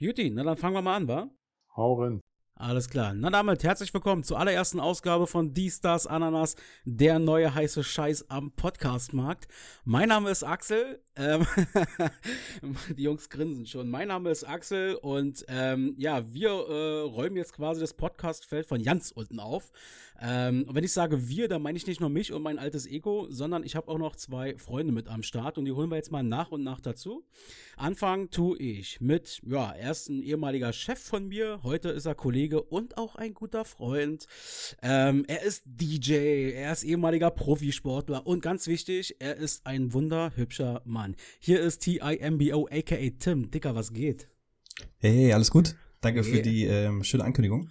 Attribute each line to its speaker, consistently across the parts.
Speaker 1: Juti, na dann fangen wir mal an, wa?
Speaker 2: Hau rein.
Speaker 1: Alles klar. Na damit, herzlich willkommen zur allerersten Ausgabe von Die Stars Ananas, der neue heiße Scheiß am Podcastmarkt. Mein Name ist Axel. Ähm, die Jungs grinsen schon. Mein Name ist Axel und ähm, ja, wir äh, räumen jetzt quasi das Podcastfeld von Jans unten auf. Ähm, und wenn ich sage wir, dann meine ich nicht nur mich und mein altes Ego, sondern ich habe auch noch zwei Freunde mit am Start und die holen wir jetzt mal nach und nach dazu. Anfangen tue ich mit, ja, erst ein ehemaliger Chef von mir, heute ist er Kollege und auch ein guter Freund. Ähm, er ist DJ, er ist ehemaliger Profisportler und ganz wichtig, er ist ein wunderhübscher Mann. Hier ist TIMBO aka Tim. Dicker, was geht?
Speaker 3: Hey, alles gut? Danke hey. für die ähm, schöne Ankündigung.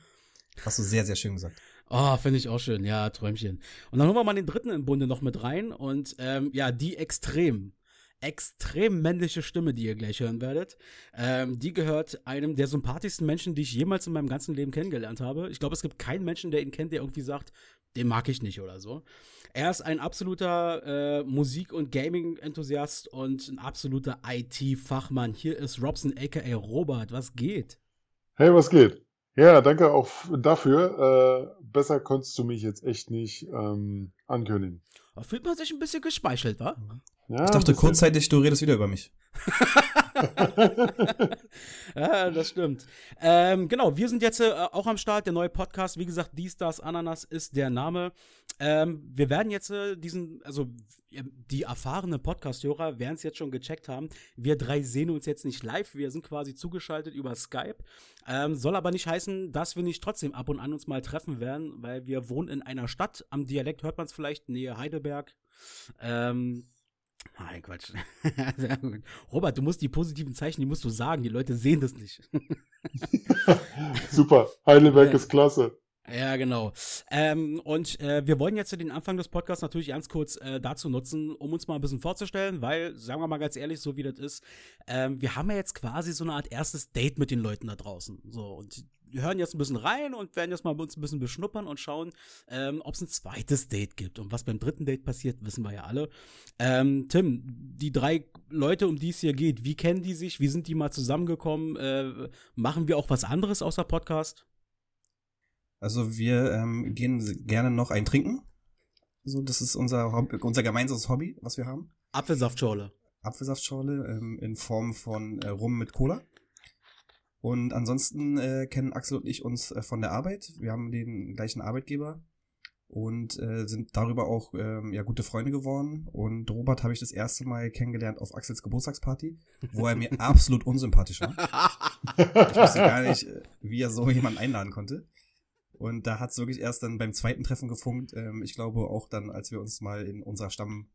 Speaker 3: Hast du sehr, sehr schön gesagt.
Speaker 1: Oh, finde ich auch schön, ja, Träumchen. Und dann holen wir mal den dritten im Bunde noch mit rein und ähm, ja, die extrem, extrem männliche Stimme, die ihr gleich hören werdet, ähm, die gehört einem der sympathischsten Menschen, die ich jemals in meinem ganzen Leben kennengelernt habe. Ich glaube, es gibt keinen Menschen, der ihn kennt, der irgendwie sagt, den mag ich nicht oder so. Er ist ein absoluter äh, Musik- und Gaming-Enthusiast und ein absoluter IT-Fachmann. Hier ist Robson, aka Robert. Was geht?
Speaker 2: Hey, was geht? Ja, danke auch dafür. Äh, besser konntest du mich jetzt echt nicht ähm, ankündigen.
Speaker 1: Da fühlt man sich ein bisschen geschmeichelt, wa?
Speaker 3: Ja, ich dachte kurzzeitig, du redest wieder über mich.
Speaker 1: ja, das stimmt. Ähm, genau, wir sind jetzt äh, auch am Start, der neue Podcast. Wie gesagt, Die Stars Ananas ist der Name. Ähm, wir werden jetzt äh, diesen, also die erfahrenen Podcast-Hörer werden es jetzt schon gecheckt haben. Wir drei sehen uns jetzt nicht live, wir sind quasi zugeschaltet über Skype. Ähm, soll aber nicht heißen, dass wir nicht trotzdem ab und an uns mal treffen werden, weil wir wohnen in einer Stadt. Am Dialekt hört man es vielleicht, Nähe Heidelberg. Ähm, Nein, Quatsch. Robert, du musst die positiven Zeichen, die musst du sagen. Die Leute sehen das nicht.
Speaker 2: Super. Heidelberg ist klasse.
Speaker 1: Ja, genau. Ähm, und äh, wir wollen jetzt den Anfang des Podcasts natürlich ganz kurz äh, dazu nutzen, um uns mal ein bisschen vorzustellen, weil, sagen wir mal ganz ehrlich, so wie das ist, ähm, wir haben ja jetzt quasi so eine Art erstes Date mit den Leuten da draußen. So, und hören jetzt ein bisschen rein und werden jetzt mal uns ein bisschen beschnuppern und schauen, ähm, ob es ein zweites Date gibt. Und was beim dritten Date passiert, wissen wir ja alle. Ähm, Tim, die drei Leute, um die es hier geht, wie kennen die sich? Wie sind die mal zusammengekommen? Äh, machen wir auch was anderes außer Podcast?
Speaker 3: Also wir ähm, gehen gerne noch ein Trinken. So, das ist unser, Hobby, unser gemeinsames Hobby, was wir haben.
Speaker 1: Apfelsaftschorle.
Speaker 3: Apfelsaftschorle ähm, in Form von äh, Rum mit Cola. Und ansonsten äh, kennen Axel und ich uns äh, von der Arbeit. Wir haben den gleichen Arbeitgeber und äh, sind darüber auch ähm, ja gute Freunde geworden. Und Robert habe ich das erste Mal kennengelernt auf Axels Geburtstagsparty, wo er mir absolut unsympathisch war. Ich wusste gar nicht, äh, wie er so jemanden einladen konnte. Und da hat es wirklich erst dann beim zweiten Treffen gefunkt. Ähm, ich glaube auch dann, als wir uns mal in unserer Stamm,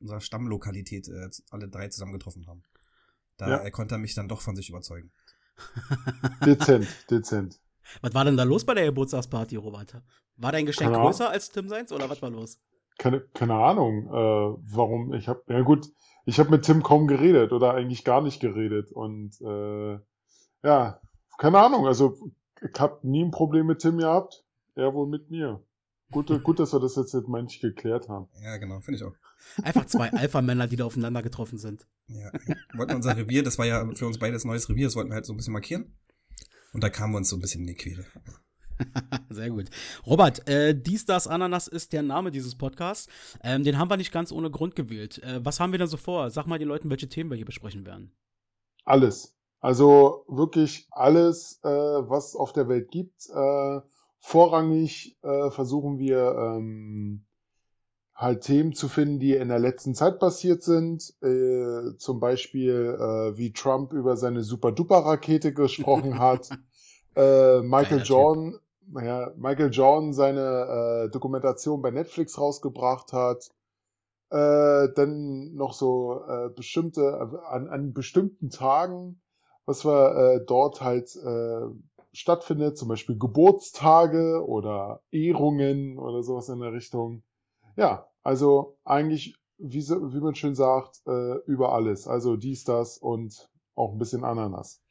Speaker 3: unserer Stammlokalität äh, alle drei zusammengetroffen haben. Da ja. konnte er mich dann doch von sich überzeugen.
Speaker 2: dezent, dezent.
Speaker 1: Was war denn da los bei der Geburtstagsparty, Robert? War dein Geschenk keine größer als Tim seins oder was war los?
Speaker 2: Keine, keine Ahnung, äh, warum. Ich habe, ja gut, ich habe mit Tim kaum geredet oder eigentlich gar nicht geredet und äh, ja, keine Ahnung. Also ich habe nie ein Problem mit Tim gehabt, er wohl mit mir. Gut, gut, dass wir das jetzt mit manch geklärt haben.
Speaker 3: Ja, genau, finde ich auch.
Speaker 1: Einfach zwei Alpha-Männer, die da aufeinander getroffen sind.
Speaker 3: Ja, wollten unser Revier, das war ja für uns beides neues Revier, das wollten wir halt so ein bisschen markieren. Und da kamen wir uns so ein bisschen in die Quere.
Speaker 1: Sehr gut. Robert, äh, Dies, das, Ananas ist der Name dieses Podcasts. Ähm, den haben wir nicht ganz ohne Grund gewählt. Äh, was haben wir denn so vor? Sag mal den Leuten, welche Themen wir hier besprechen werden.
Speaker 2: Alles. Also wirklich alles, äh, was auf der Welt gibt. Äh, vorrangig äh, versuchen wir ähm, halt Themen zu finden, die in der letzten Zeit passiert sind. Äh, zum Beispiel, äh, wie Trump über seine Super-Duper-Rakete gesprochen hat. äh, Michael Jordan, ja, Michael Jordan seine äh, Dokumentation bei Netflix rausgebracht hat. Äh, dann noch so äh, bestimmte, an, an bestimmten Tagen, was wir äh, dort halt äh, stattfindet, zum Beispiel Geburtstage oder Ehrungen oder sowas in der Richtung. Ja, also eigentlich, wie, wie man schön sagt, äh, über alles. Also dies, das und auch ein bisschen Ananas.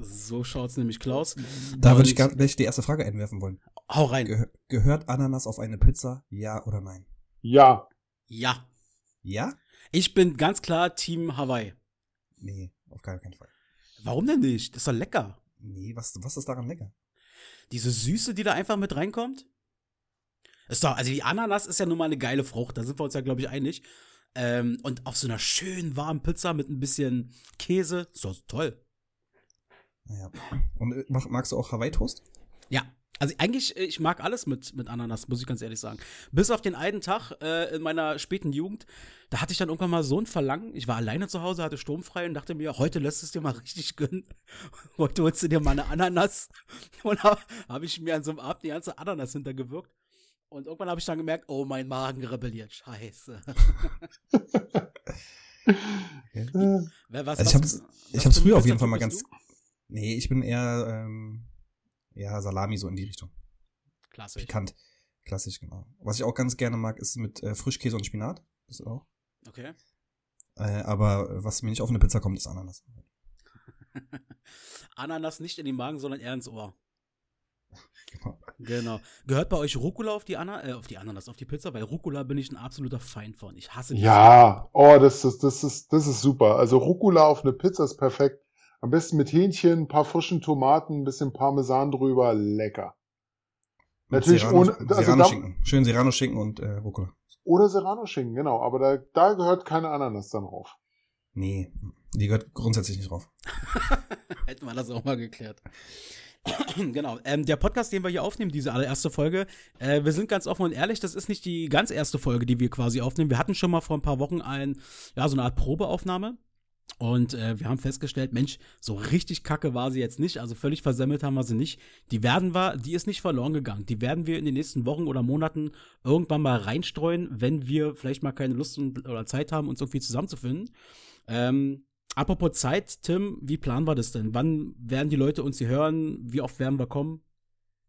Speaker 1: So schaut's nämlich Klaus.
Speaker 3: Da würde ich gleich die erste Frage einwerfen wollen.
Speaker 1: Hau rein.
Speaker 3: Ge gehört Ananas auf eine Pizza? Ja oder nein?
Speaker 2: Ja.
Speaker 1: Ja.
Speaker 3: Ja?
Speaker 1: Ich bin ganz klar Team Hawaii.
Speaker 3: Nee, auf gar keinen Fall.
Speaker 1: Warum denn nicht? Das ist doch lecker.
Speaker 3: Nee, was, was ist daran lecker?
Speaker 1: Diese Süße, die da einfach mit reinkommt? Ist doch, also die Ananas ist ja nun mal eine geile Frucht, da sind wir uns ja, glaube ich, einig. Ähm, und auf so einer schönen warmen Pizza mit ein bisschen Käse, ist doch toll.
Speaker 3: Naja. Und äh, mag, magst du auch Hawaii-Toast?
Speaker 1: Ja, also eigentlich, äh, ich mag alles mit, mit Ananas, muss ich ganz ehrlich sagen. Bis auf den einen Tag äh, in meiner späten Jugend, da hatte ich dann irgendwann mal so ein Verlangen. Ich war alleine zu Hause, hatte sturmfrei und dachte mir, heute lässt es dir mal richtig gönnen. Heute holst du dir mal eine Ananas. Und da habe ich mir an so einem Abend die ganze Ananas hintergewirkt. Und irgendwann habe ich dann gemerkt, oh, mein Magen rebelliert. Scheiße.
Speaker 2: Äh,
Speaker 1: was,
Speaker 3: Also ich hab's- ich hab's früher auf jeden Fall mal ganz- Nee, ich bin eher, ähm, ja, Salami so in die Richtung.
Speaker 1: Klassisch.
Speaker 3: Pikant. Klassisch, genau. Was ich auch ganz gerne mag, ist mit äh, Frischkäse und Spinat. Das auch.
Speaker 1: Okay.
Speaker 3: Äh, aber äh, was mir nicht auf eine Pizza kommt, ist Ananas.
Speaker 1: Ananas nicht in den Magen, sondern eher ins Ohr.
Speaker 3: Genau.
Speaker 1: Genau. Gehört bei euch Rucola auf die, Ana äh, auf die Ananas, auf die Pizza? Weil Rucola bin ich ein absoluter Feind von. Ich hasse die.
Speaker 2: Ja, oh, das ist, das ist, das ist super. Also Rucola auf eine Pizza ist perfekt. Am besten mit Hähnchen, ein paar frischen Tomaten, ein bisschen Parmesan drüber, lecker.
Speaker 3: Mit
Speaker 2: Natürlich
Speaker 3: Serrano,
Speaker 2: ohne, also da,
Speaker 3: Serrano-Schinken. Schön Serrano-Schinken und äh, Rucola.
Speaker 2: oder Serrano-Schinken, genau. Aber da, da gehört keine Ananas dann drauf.
Speaker 3: Nee, die gehört grundsätzlich nicht drauf.
Speaker 1: Hätten wir das auch mal geklärt. genau. Ähm, der Podcast, den wir hier aufnehmen, diese allererste Folge, äh, wir sind ganz offen und ehrlich, das ist nicht die ganz erste Folge, die wir quasi aufnehmen. Wir hatten schon mal vor ein paar Wochen ein, ja, so eine Art Probeaufnahme. Und äh, wir haben festgestellt, Mensch, so richtig kacke war sie jetzt nicht, also völlig versemmelt haben wir sie nicht. Die werden wir, die ist nicht verloren gegangen. Die werden wir in den nächsten Wochen oder Monaten irgendwann mal reinstreuen, wenn wir vielleicht mal keine Lust und, oder Zeit haben, uns irgendwie zusammenzufinden. Ähm, apropos Zeit, Tim, wie planen wir das denn? Wann werden die Leute uns hier hören? Wie oft werden wir kommen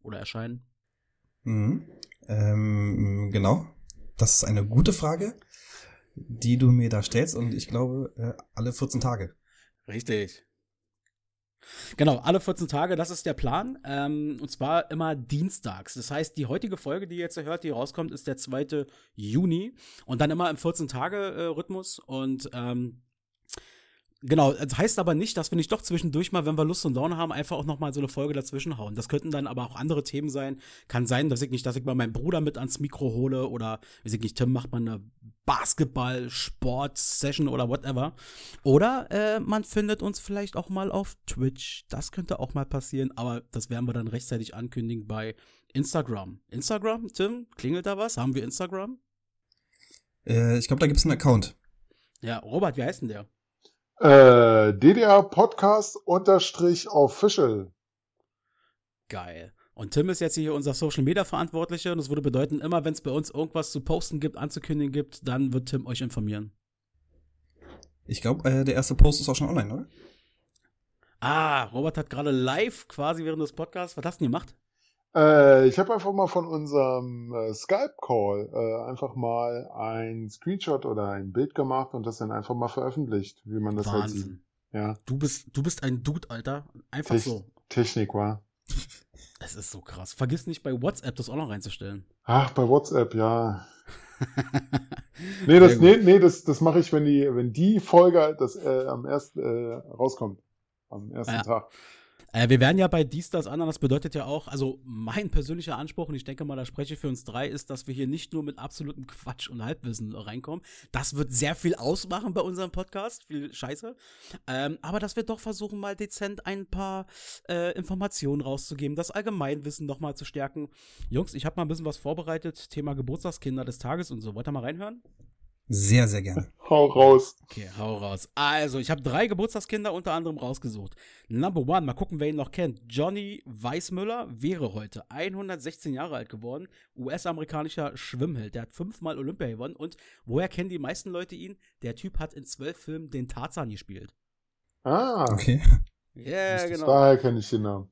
Speaker 1: oder erscheinen?
Speaker 3: Mhm. Ähm, genau. Das ist eine gute Frage, die du mir da stellst und ich glaube, äh, alle 14 Tage.
Speaker 1: Richtig. Genau, alle 14 Tage, das ist der Plan. Ähm, und zwar immer dienstags. Das heißt, die heutige Folge, die ihr jetzt hört, die rauskommt, ist der 2. Juni. Und dann immer im 14-Tage-Rhythmus. Und ähm, Genau, das heißt aber nicht, dass wir nicht doch zwischendurch mal, wenn wir Lust und Laune haben, einfach auch noch mal so eine Folge dazwischen hauen. Das könnten dann aber auch andere Themen sein. Kann sein, dass ich nicht, dass ich mal meinen Bruder mit ans Mikro hole oder, weiß ich nicht, Tim macht mal eine Basketball-Sport-Session oder whatever. Oder äh, man findet uns vielleicht auch mal auf Twitch. Das könnte auch mal passieren, aber das werden wir dann rechtzeitig ankündigen bei Instagram. Instagram, Tim, klingelt da was? Haben wir Instagram?
Speaker 3: Äh, ich glaube, da gibt es einen Account.
Speaker 1: Ja, Robert, wie heißt denn der?
Speaker 2: Äh, DDR Podcast unterstrich official.
Speaker 1: Geil. Und Tim ist jetzt hier unser Social Media Verantwortlicher und das würde bedeuten, immer wenn es bei uns irgendwas zu posten gibt, anzukündigen gibt, dann wird Tim euch informieren.
Speaker 3: Ich glaube, äh, der erste Post ist auch schon online, oder?
Speaker 1: Ah, Robert hat gerade live quasi während des Podcasts, was hast du denn gemacht?
Speaker 2: Äh, ich habe einfach mal von unserem äh, Skype-Call äh, einfach mal ein Screenshot oder ein Bild gemacht und das dann einfach mal veröffentlicht, wie man das halt sieht.
Speaker 1: Wahnsinn.
Speaker 2: Ja,
Speaker 1: Du bist, du bist ein Dude, Alter. Einfach
Speaker 2: Tech-
Speaker 1: so.
Speaker 2: Technik war.
Speaker 1: Es ist so krass. Vergiss nicht, bei WhatsApp das auch noch reinzustellen.
Speaker 2: Ach, bei WhatsApp, ja. Nee, das, nee, nee, das, das mache ich, wenn die, wenn die Folge halt das, äh, am ersten äh, rauskommt. Am ersten
Speaker 1: Ja.
Speaker 2: Tag.
Speaker 1: Äh, wir werden ja bei dies, das, anderen, das bedeutet ja auch, also mein persönlicher Anspruch, und ich denke mal, da spreche ich für uns drei, ist, dass wir hier nicht nur mit absolutem Quatsch und Halbwissen reinkommen. Das wird sehr viel ausmachen bei unserem Podcast, viel Scheiße. Ähm, aber dass wir doch versuchen, mal dezent ein paar äh, Informationen rauszugeben, das Allgemeinwissen nochmal zu stärken. Jungs, ich habe mal ein bisschen was vorbereitet, Thema Geburtstagskinder des Tages und so. Wollt ihr mal reinhören?
Speaker 3: Sehr, sehr gerne.
Speaker 2: Hau raus.
Speaker 1: Okay, hau raus. Also, ich habe drei Geburtstagskinder unter anderem rausgesucht. Number one, mal gucken, wer ihn noch kennt. Johnny Weissmüller wäre heute 116 Jahre alt geworden. US-amerikanischer Schwimmheld. Der hat fünfmal Olympia gewonnen. Und woher kennen die meisten Leute ihn? Der Typ hat in zwölf Filmen den Tarzan gespielt.
Speaker 2: Ah,
Speaker 3: Okay.
Speaker 1: Ja,
Speaker 3: ich.
Speaker 1: genau.
Speaker 2: daher kenne ich den Namen.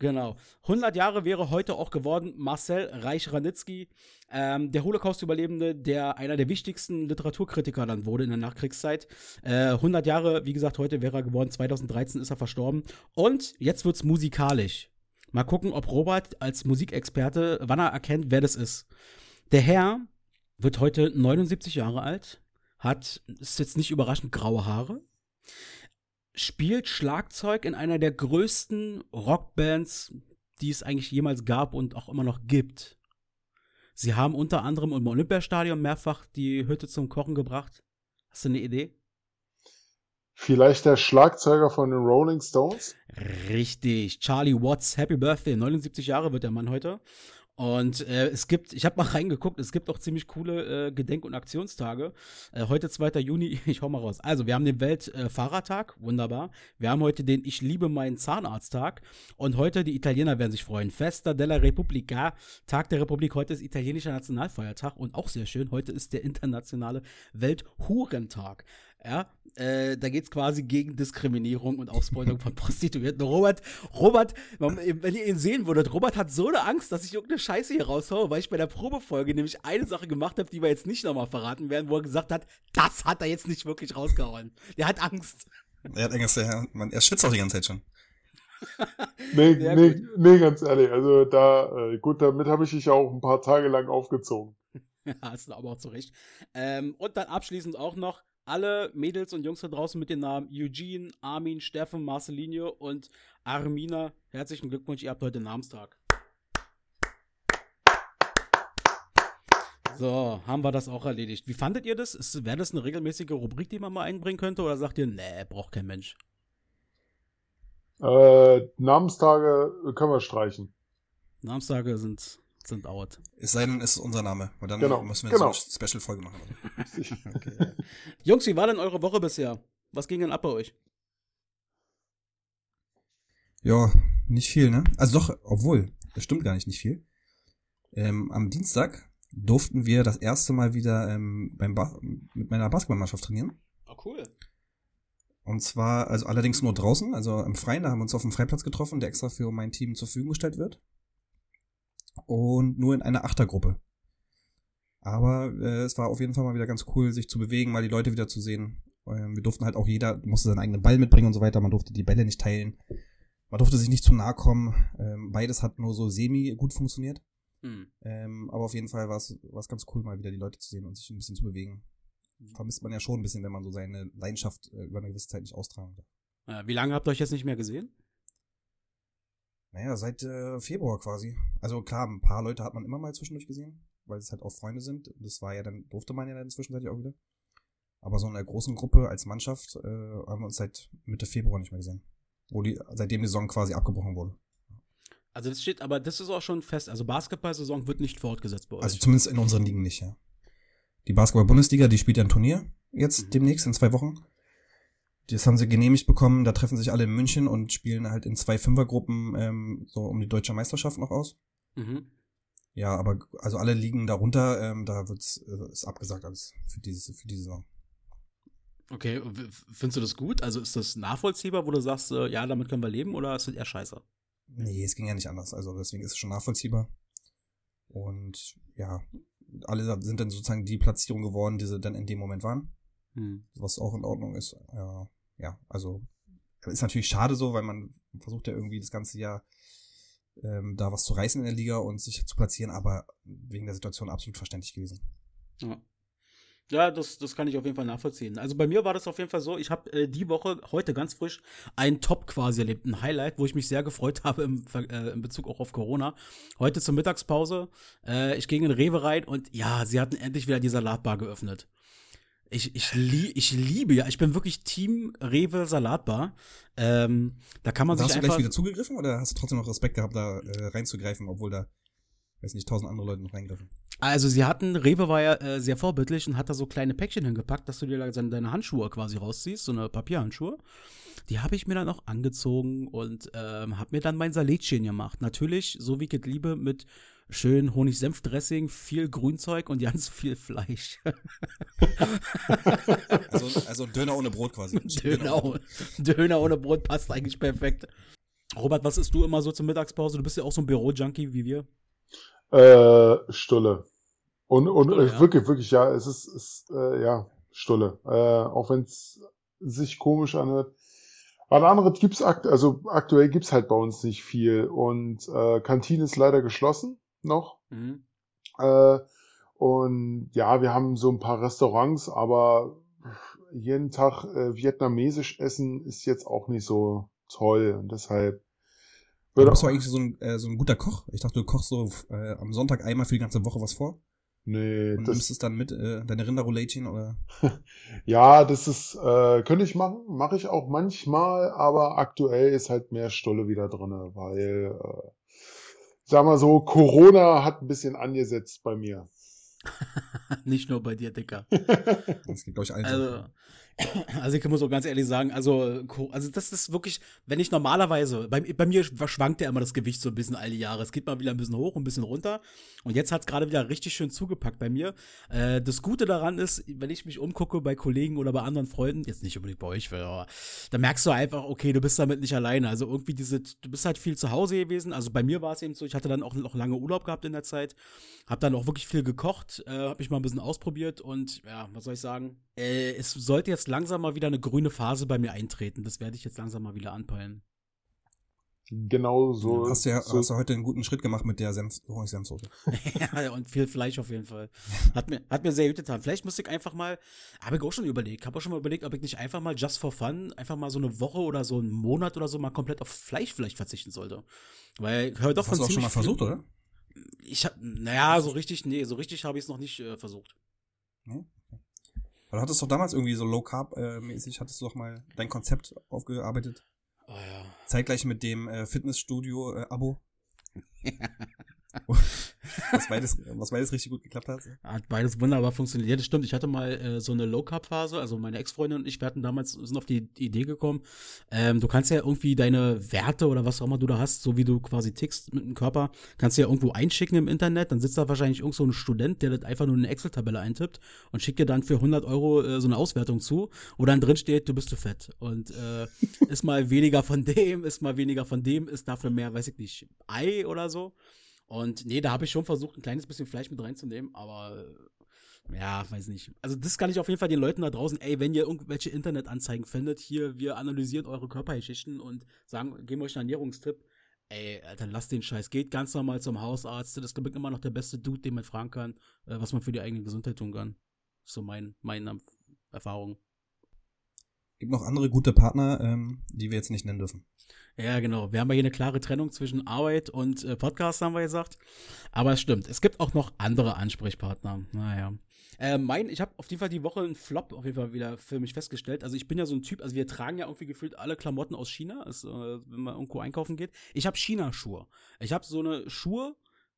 Speaker 1: Genau. 100 Jahre wäre heute auch geworden Marcel Reich-Ranitzky, ähm, der Holocaust-Überlebende, der einer der wichtigsten Literaturkritiker dann wurde in der Nachkriegszeit. Äh, 100 Jahre, wie gesagt, heute wäre er geworden, 2013 ist er verstorben. Und jetzt wird's musikalisch. Mal gucken, ob Robert als Musikexperte, wann er erkennt, wer das ist. Der Herr wird heute 79 Jahre alt, hat, ist jetzt nicht überraschend, graue Haare, spielt Schlagzeug in einer der größten Rockbands, die es eigentlich jemals gab und auch immer noch gibt. Sie haben unter anderem im Olympiastadion mehrfach die Hütte zum Kochen gebracht. Hast du eine Idee?
Speaker 2: Vielleicht der Schlagzeuger von den Rolling Stones?
Speaker 1: Richtig. Charlie Watts, Happy Birthday. 79 Jahre wird der Mann heute. Und äh, es gibt, ich habe mal reingeguckt, es gibt auch ziemlich coole äh, Gedenk- und Aktionstage. Äh, heute 2. Juni, ich hau mal raus. Also, wir haben den Weltfahrradtag, wunderbar. Wir haben heute den Ich liebe meinen Zahnarzttag. Und heute, die Italiener werden sich freuen. Festa della Repubblica, Tag der Republik. Heute ist italienischer Nationalfeiertag und auch sehr schön. Heute ist der internationale Welthurentag. Ja, äh, da geht's quasi gegen Diskriminierung und Ausbeutung von Prostituierten. Robert, Robert, wenn ihr ihn sehen würdet, Robert hat so eine Angst, dass ich irgendeine Scheiße hier raushaue, weil ich bei der Probefolge nämlich eine Sache gemacht habe, die wir jetzt nicht nochmal verraten werden, wo er gesagt hat, das hat er jetzt nicht wirklich rausgehauen. Der hat Angst.
Speaker 3: Er hat Angst, er, man, er schwitzt auch die ganze Zeit schon.
Speaker 2: nee, nee, nee, ganz ehrlich, also da, äh, gut, damit habe ich dich ja auch ein paar Tage lang aufgezogen.
Speaker 1: Ja, hast du aber auch zurecht. Ähm, und dann abschließend auch noch, alle Mädels und Jungs da draußen mit den Namen Eugene, Armin, Steffen, Marcelinho und Armina. Herzlichen Glückwunsch, ihr habt heute Namenstag. So, haben wir das auch erledigt. Wie fandet ihr das? Wäre das eine regelmäßige Rubrik, die man mal einbringen könnte? Oder sagt ihr, nee, braucht kein Mensch?
Speaker 2: Äh, Namenstage können wir streichen.
Speaker 1: Namenstage sind sind out.
Speaker 3: Es sei denn, es ist unser Name, weil dann
Speaker 2: genau,
Speaker 3: müssen wir
Speaker 2: genau.
Speaker 3: so eine Special-Folge machen.
Speaker 1: okay. Jungs, wie war denn eure Woche bisher? Was ging denn ab bei euch?
Speaker 3: Ja, nicht viel, ne? Also doch, obwohl, das stimmt gar nicht, nicht viel. Ähm, am Dienstag durften wir das erste Mal wieder ähm, beim ba mit meiner Basketballmannschaft trainieren.
Speaker 1: Oh, cool.
Speaker 3: Und zwar, also allerdings nur draußen, also im Freien, da haben wir uns auf dem Freiplatz getroffen, der extra für mein Team zur Verfügung gestellt wird und nur in einer Achtergruppe. Aber äh, es war auf jeden Fall mal wieder ganz cool, sich zu bewegen, mal die Leute wieder zu sehen. Ähm, wir durften halt auch jeder, musste seinen eigenen Ball mitbringen und so weiter. Man durfte die Bälle nicht teilen. Man durfte sich nicht zu nahe kommen. Ähm, beides hat nur so semi gut funktioniert. Mhm. Ähm, aber auf jeden Fall war es ganz cool, mal wieder die Leute zu sehen und sich ein bisschen zu bewegen. Vermisst man ja schon ein bisschen, wenn man so seine Leidenschaft äh, über eine gewisse Zeit nicht austragen
Speaker 1: darf. Wie lange habt ihr euch jetzt nicht mehr gesehen?
Speaker 3: Naja, seit äh, Februar quasi. Also klar, ein paar Leute hat man immer mal zwischendurch gesehen, weil es halt auch Freunde sind. Das war ja dann, durfte man ja dann zwischenzeitlich auch wieder. Aber so in einer großen Gruppe als Mannschaft äh, haben wir uns seit Mitte Februar nicht mehr gesehen. Wo die, seitdem die Saison quasi abgebrochen wurde.
Speaker 1: Also das steht, aber das ist auch schon fest. Also Basketball-Saison wird nicht fortgesetzt bei euch.
Speaker 3: Also zumindest in unseren Ligen nicht, ja. Die Basketball-Bundesliga, die spielt ja ein Turnier jetzt mhm. demnächst in zwei Wochen. Das haben sie genehmigt bekommen. Da treffen sich alle in München und spielen halt in zwei Fünfergruppen ähm, so um die deutsche Meisterschaft noch aus. Mhm. Ja, aber also alle liegen darunter. Ähm, da wird's äh, ist abgesagt alles für diese für diese Saison.
Speaker 1: Okay, findest du das gut? Also ist das nachvollziehbar, wo du sagst, äh, ja, damit können wir leben, oder ist das eher scheiße?
Speaker 3: Nee, es ging ja nicht anders. Also deswegen ist es schon nachvollziehbar. Und ja, alle sind dann sozusagen die Platzierung geworden, die sie dann in dem Moment waren. Hm. Was auch in Ordnung ist. Ja, ja, also ist natürlich schade so, weil man versucht ja irgendwie das ganze Jahr ähm, da was zu reißen in der Liga und sich zu platzieren, aber wegen der Situation absolut verständlich gewesen.
Speaker 1: Ja. Ja, das, das kann ich auf jeden Fall nachvollziehen. Also bei mir war das auf jeden Fall so, ich habe äh, die Woche, heute ganz frisch, einen Top quasi erlebt, ein Highlight, wo ich mich sehr gefreut habe im, äh, in Bezug auch auf Corona. Heute zur Mittagspause, äh, ich ging in Rewe rein und ja, sie hatten endlich wieder die Salatbar geöffnet. Ich, ich, lie ich liebe ja, ich bin wirklich Team Rewe Salatbar. Ähm, da kann man
Speaker 3: sich
Speaker 1: hast
Speaker 3: einfach. Hast du gleich wieder zugegriffen oder hast du trotzdem noch Respekt gehabt, da äh, reinzugreifen, obwohl da, weiß nicht, tausend andere Leute noch reingriffen?
Speaker 1: Also sie hatten, Rewe war ja äh, sehr vorbildlich und hat da so kleine Päckchen hingepackt, dass du dir dann deine Handschuhe quasi rausziehst, so eine Papierhandschuhe. Die habe ich mir dann auch angezogen und ähm, habe mir dann mein Salätchen gemacht. Natürlich, so wie ich es liebe, mit schön Honig-Senf-Dressing, viel Grünzeug und ganz viel Fleisch.
Speaker 3: also, also Döner ohne Brot quasi.
Speaker 1: Döner, ohne, Döner ohne Brot passt eigentlich perfekt. Robert, was isst du immer so zur Mittagspause? Du bist ja auch so ein Büro-Junkie wie wir.
Speaker 2: Äh, Stulle. Und, und Stulle, ja? wirklich, wirklich, ja, es ist, ist äh, ja, Stulle. Äh, auch wenn es sich komisch anhört. Aber anderes gibt's akt also aktuell gibt's halt bei uns nicht viel. Und äh, Kantine ist leider geschlossen noch. Mhm. Äh, und ja, wir haben so ein paar Restaurants, aber jeden Tag äh, vietnamesisch essen ist jetzt auch nicht so toll und deshalb
Speaker 3: würde bist du eigentlich so ein, äh, so ein guter Koch? Ich dachte, du kochst so äh, am Sonntag einmal für die ganze Woche was vor.
Speaker 2: Nee,
Speaker 3: und das nimmst es dann mit, äh, deine Rinderroulation oder?
Speaker 2: ja, das ist, äh, könnte ich machen, mache ich auch manchmal, aber aktuell ist halt mehr Stolle wieder drinne, weil, äh, sag mal so, Corona hat ein bisschen angesetzt bei mir.
Speaker 1: Nicht nur bei dir, Dicker.
Speaker 3: das geht, glaube ich, allen
Speaker 1: also, also ich muss auch ganz ehrlich sagen, also, also das ist wirklich, wenn ich normalerweise, bei, bei mir schwankt ja immer das Gewicht so ein bisschen all die Jahre. Es geht mal wieder ein bisschen hoch, ein bisschen runter. Und jetzt hat es gerade wieder richtig schön zugepackt bei mir. Äh, das Gute daran ist, wenn ich mich umgucke bei Kollegen oder bei anderen Freunden, jetzt nicht unbedingt bei euch, aber da merkst du einfach, okay, du bist damit nicht alleine. Also irgendwie diese, du bist halt viel zu Hause gewesen. Also bei mir war es eben so, ich hatte dann auch noch lange Urlaub gehabt in der Zeit, hab dann auch wirklich viel gekocht, äh, hab mich mal ein bisschen ausprobiert und ja, was soll ich sagen? Äh, es sollte jetzt langsam mal wieder eine grüne Phase bei mir eintreten. Das werde ich jetzt langsam mal wieder anpeilen.
Speaker 2: Genau so.
Speaker 3: Hast du ja
Speaker 2: so.
Speaker 3: hast du heute einen guten Schritt gemacht mit der Senf Honigsenfsoße.
Speaker 1: ja, und viel Fleisch auf jeden Fall. Hat mir, hat mir sehr gut getan. Vielleicht müsste ich einfach mal, habe ich auch schon überlegt, habe auch schon mal überlegt, ob ich nicht einfach mal just for fun, einfach mal so eine Woche oder so einen Monat oder so mal komplett auf Fleisch vielleicht verzichten sollte. Weil, hör doch
Speaker 3: das
Speaker 1: von
Speaker 3: hast du auch schon mal versucht, oder?
Speaker 1: Ich hab, naja, so richtig, nee, so richtig habe ich es noch nicht äh, versucht.
Speaker 3: Nee? Weil du hattest doch damals irgendwie so Low Carb äh, mäßig, hattest du doch mal dein Konzept aufgearbeitet.
Speaker 1: Oh ja.
Speaker 3: Zeitgleich mit dem äh, Fitnessstudio äh, Abo. was, beides, was beides richtig gut geklappt hat.
Speaker 1: Hat beides wunderbar funktioniert. Das stimmt. Ich hatte mal äh, so eine Low-Carb-Phase. Also meine Ex-Freundin und ich, wir hatten damals, sind auf die Idee gekommen, ähm, du kannst ja irgendwie deine Werte oder was auch immer du da hast, so wie du quasi tickst mit dem Körper, kannst du ja irgendwo einschicken im Internet. Dann sitzt da wahrscheinlich irgend so ein Student, der das einfach nur in eine Excel-Tabelle eintippt und schickt dir dann für 100 Euro äh, so eine Auswertung zu, wo dann drin steht, du bist zu fett. Und äh, ist mal weniger von dem, ist mal weniger von dem, ist dafür mehr, weiß ich nicht, Ei oder so. Und nee, da habe ich schon versucht, ein kleines bisschen Fleisch mit reinzunehmen, aber ja, weiß nicht. Also das kann ich auf jeden Fall den Leuten da draußen, ey, wenn ihr irgendwelche Internetanzeigen findet, hier, wir analysieren eure Körpergeschichten und sagen, geben euch einen Ernährungstipp, ey, Alter, lasst den Scheiß, geht ganz normal zum Hausarzt, das ist immer noch der beste Dude, den man fragen kann, äh, was man für die eigene Gesundheit tun kann. So mein, meine Erfahrung.
Speaker 3: Gibt noch andere gute Partner, ähm, die wir jetzt nicht nennen dürfen.
Speaker 1: Ja, genau. Wir haben ja hier eine klare Trennung zwischen Arbeit und äh, Podcast, haben wir gesagt. Aber es stimmt, es gibt auch noch andere Ansprechpartner. Naja. Äh, mein, ich habe auf jeden Fall die Woche einen Flop auf jeden Fall wieder für mich festgestellt. Also ich bin ja so ein Typ, also wir tragen ja irgendwie gefühlt alle Klamotten aus China, also, äh, wenn man irgendwo einkaufen geht. Ich habe China-Schuhe. Ich habe so eine Schuhe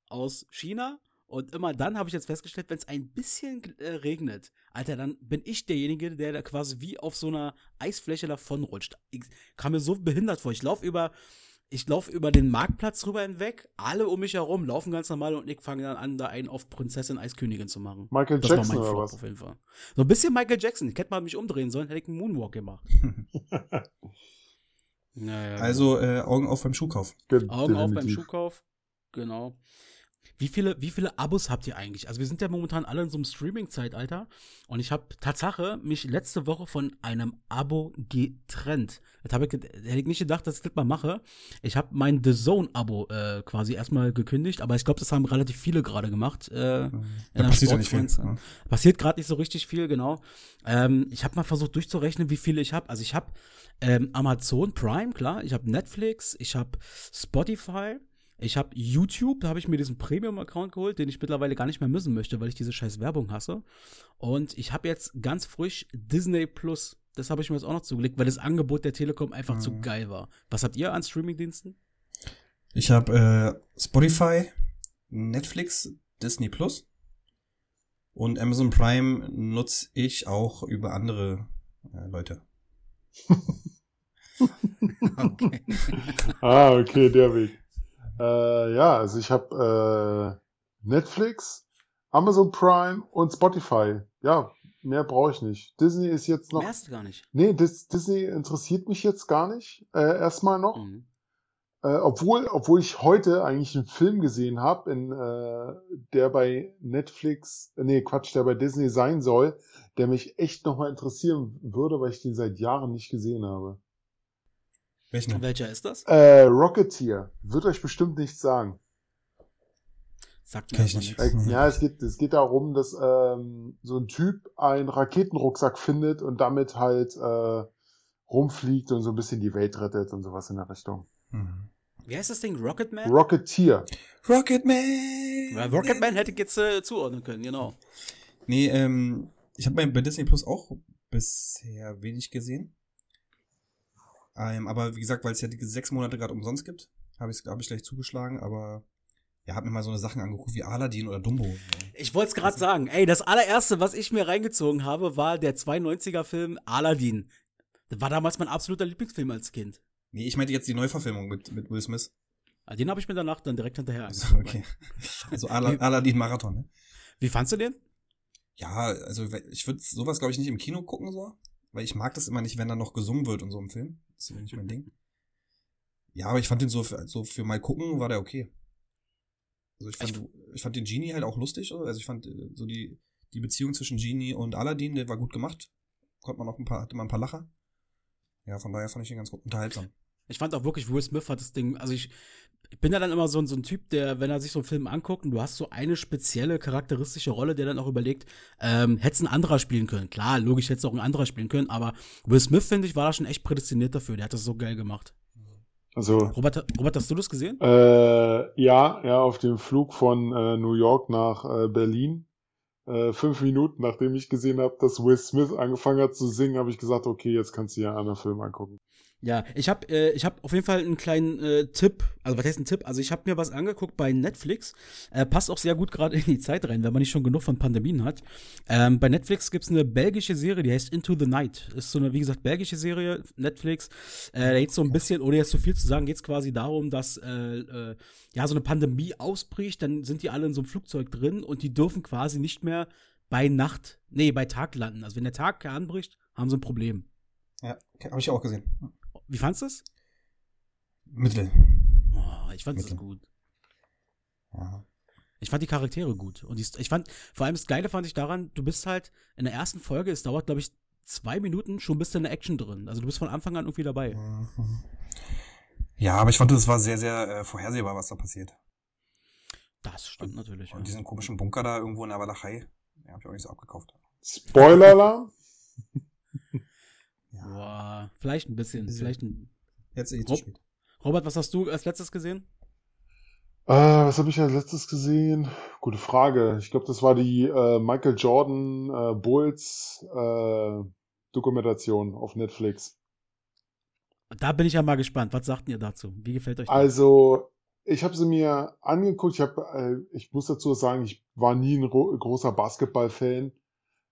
Speaker 1: aus China und immer dann habe ich jetzt festgestellt, wenn es ein bisschen äh, regnet, Alter, dann bin ich derjenige, der da quasi wie auf so einer Eisfläche davonrutscht. Ich kam mir so behindert vor. Ich laufe über, ich laufe über den Marktplatz rüber hinweg, alle um mich herum laufen ganz normal und ich fange dann an, da einen auf Prinzessin Eiskönigin zu machen.
Speaker 2: Michael
Speaker 1: das
Speaker 2: Jackson
Speaker 1: war mein
Speaker 2: oder was?
Speaker 1: auf jeden Fall. So ein bisschen Michael Jackson. Ich hätte mal mich umdrehen sollen, hätte ich einen Moonwalk gemacht. naja,
Speaker 3: Also äh, Augen auf beim Schuhkauf.
Speaker 1: Augen auf beim. Schuhkauf. Genau. Wie viele, wie viele Abos habt ihr eigentlich? Also wir sind ja momentan alle in so einem Streaming-Zeitalter und ich habe Tatsache mich letzte Woche von einem Abo getrennt. Das hab ich, hätte ich nicht gedacht, dass ich das mal mache. Ich habe mein The Zone-Abo äh, quasi erstmal gekündigt, aber ich glaube, das haben relativ viele gerade gemacht. Äh, in
Speaker 3: Da passiert ja nicht viel.
Speaker 1: Sportfans.
Speaker 3: Ja.
Speaker 1: Passiert gerade nicht so richtig viel, genau. Ähm, ich habe mal versucht durchzurechnen, wie viele ich habe. Also ich habe ähm, Amazon Prime, klar. Ich habe Netflix, ich habe Spotify, ich habe YouTube. Da habe ich mir diesen Premium-Account geholt, den ich mittlerweile gar nicht mehr missen möchte, weil ich diese scheiß Werbung hasse. Und ich habe jetzt ganz frisch Disney Plus. Das habe ich mir jetzt auch noch zugelegt, weil das Angebot der Telekom einfach zu
Speaker 3: Mhm.
Speaker 1: geil war. Was habt ihr an Streamingdiensten?
Speaker 3: Ich habe äh, Spotify, Netflix, Disney Plus und Amazon Prime nutze ich auch über andere äh, Leute.
Speaker 1: Okay.
Speaker 2: Ah, okay, der Weg. Äh, ja, also ich habe äh, Netflix, Amazon Prime und Spotify. Ja, mehr brauche ich nicht. Disney ist jetzt noch.
Speaker 1: Du gar nicht.
Speaker 2: Nee, Dis Disney interessiert mich jetzt gar nicht. Äh, erstmal noch.
Speaker 1: Mhm.
Speaker 2: Äh, obwohl, obwohl ich heute eigentlich einen Film gesehen habe, in äh, der bei Netflix, nee, Quatsch, der bei Disney sein soll, der mich echt nochmal interessieren würde, weil ich den seit Jahren nicht gesehen habe.
Speaker 3: Welchen?
Speaker 1: Welcher ist das?
Speaker 2: Äh, Rocketeer. Wird euch bestimmt nichts sagen.
Speaker 1: Sagt mir
Speaker 3: nicht.
Speaker 1: nichts.
Speaker 2: Äh, Ja, es geht, es geht darum, dass ähm, so ein Typ einen Raketenrucksack findet und damit halt äh, rumfliegt und so ein bisschen die Welt rettet und sowas in der Richtung.
Speaker 3: Mhm.
Speaker 1: Wie heißt das Ding? Rocketman?
Speaker 2: Rocketeer.
Speaker 3: Rocketman!
Speaker 1: Ja, Rocketman hätte ich jetzt äh, zuordnen können, genau.
Speaker 3: Nee, ähm, ich habe bei, bei Disney Plus auch bisher wenig gesehen. Ähm, aber wie gesagt, weil es ja die sechs Monate gerade umsonst gibt, habe ich hab ich gleich zugeschlagen, aber ja, hab mir mal so eine Sachen angeguckt wie Aladdin oder Dumbo.
Speaker 1: Ich wollte es gerade sagen. Ey, das allererste, was ich mir reingezogen habe, war der 92er-Film Aladdin. Das war damals mein absoluter Lieblingsfilm als Kind.
Speaker 3: Nee, ich meinte jetzt die Neuverfilmung mit, mit Will Smith.
Speaker 1: Ah, Den habe ich mir danach dann direkt hinterher
Speaker 3: Also,
Speaker 1: angeguckt.
Speaker 3: okay. Also Ala Aladdin Marathon, ne?
Speaker 1: Wie fandst du den?
Speaker 3: Ja, also ich würde sowas, glaube ich, nicht im Kino gucken, so. Weil ich mag das immer nicht, wenn da noch gesungen wird und so im Film. Das ist nicht mein Ding. Ja, aber ich fand den so für, so für mal gucken, war der okay. Also ich fand, ich fand den Genie halt auch lustig. so. Also ich fand äh, so die, die Beziehung zwischen Genie und Aladdin, der war gut gemacht. Konnte man auch ein paar, hatte man ein paar Lacher. Ja, von daher fand ich den ganz gut unterhaltsam.
Speaker 1: Ich fand auch wirklich, Will Smith hat das Ding, also ich, ich bin ja dann immer so, ein- so ein Typ, der, wenn er sich so einen Film anguckt und du hast so eine spezielle charakteristische Rolle, der dann auch überlegt, ähm, hätte es ein anderer spielen können. Klar, logisch hätte es auch ein anderer spielen können, aber Will Smith, finde ich, war da schon echt prädestiniert dafür. Der hat das so geil gemacht.
Speaker 2: Also
Speaker 1: Robert, Robert hast du das gesehen?
Speaker 2: äh, ja, ja, auf dem Flug von äh, New York nach äh, Berlin. Äh, fünf Minuten, nachdem ich gesehen habe, dass Will Smith angefangen hat zu singen, habe ich gesagt, okay, jetzt kannst du dir einen anderen Film angucken.
Speaker 1: Ja, ich habe äh, hab auf jeden Fall einen kleinen äh, Tipp. Also, was heißt ein Tipp? Also, ich habe mir was angeguckt bei Netflix. Äh, passt auch sehr gut gerade in die Zeit rein, wenn man nicht schon genug von Pandemien hat. Ähm, bei Netflix gibt's eine belgische Serie, die heißt Into the Night. Ist so eine, wie gesagt, belgische Serie, Netflix. Äh, da geht's so ein bisschen, ohne jetzt zu viel zu sagen, geht's quasi darum, dass äh, äh, ja so eine Pandemie ausbricht. Dann sind die alle in so einem Flugzeug drin und die dürfen quasi nicht mehr bei Nacht, nee, bei Tag landen. Also, wenn der Tag anbricht, haben sie ein Problem.
Speaker 3: Ja, habe ich auch gesehen.
Speaker 1: Wie fandst du es?
Speaker 3: Mittel.
Speaker 1: Oh, ich fand es gut.
Speaker 3: Ja.
Speaker 1: Ich fand die Charaktere gut. Und die, ich fand, vor allem das Geile fand ich daran, du bist halt in der ersten Folge, es dauert, glaube ich, zwei Minuten, schon bist du in der Action drin. Also du bist von Anfang an irgendwie dabei.
Speaker 3: Mhm. Ja, aber ich fand, es war sehr, sehr äh, vorhersehbar, was da passiert.
Speaker 1: Das stimmt natürlich. Ja.
Speaker 3: Und diesen komischen Bunker da irgendwo in der Walachei, den habe ich auch nicht so abgekauft.
Speaker 2: Spoiler-Alarm?
Speaker 3: Ja.
Speaker 1: Boah, vielleicht ein bisschen.
Speaker 3: Bisschen.
Speaker 1: Vielleicht ein
Speaker 3: Jetzt eh zu
Speaker 1: Rob-
Speaker 3: spät.
Speaker 1: Robert, was hast du als letztes gesehen?
Speaker 2: Äh, was habe ich als letztes gesehen? Gute Frage. Ich glaube, das war die äh, Michael Jordan äh, Bulls äh, Dokumentation auf Netflix.
Speaker 1: Da bin ich ja mal gespannt. Was sagt ihr dazu? Wie gefällt euch das?
Speaker 2: Also, ich habe sie mir angeguckt. Ich, hab, äh, ich muss dazu sagen, ich war nie ein ro- großer Basketball-Fan.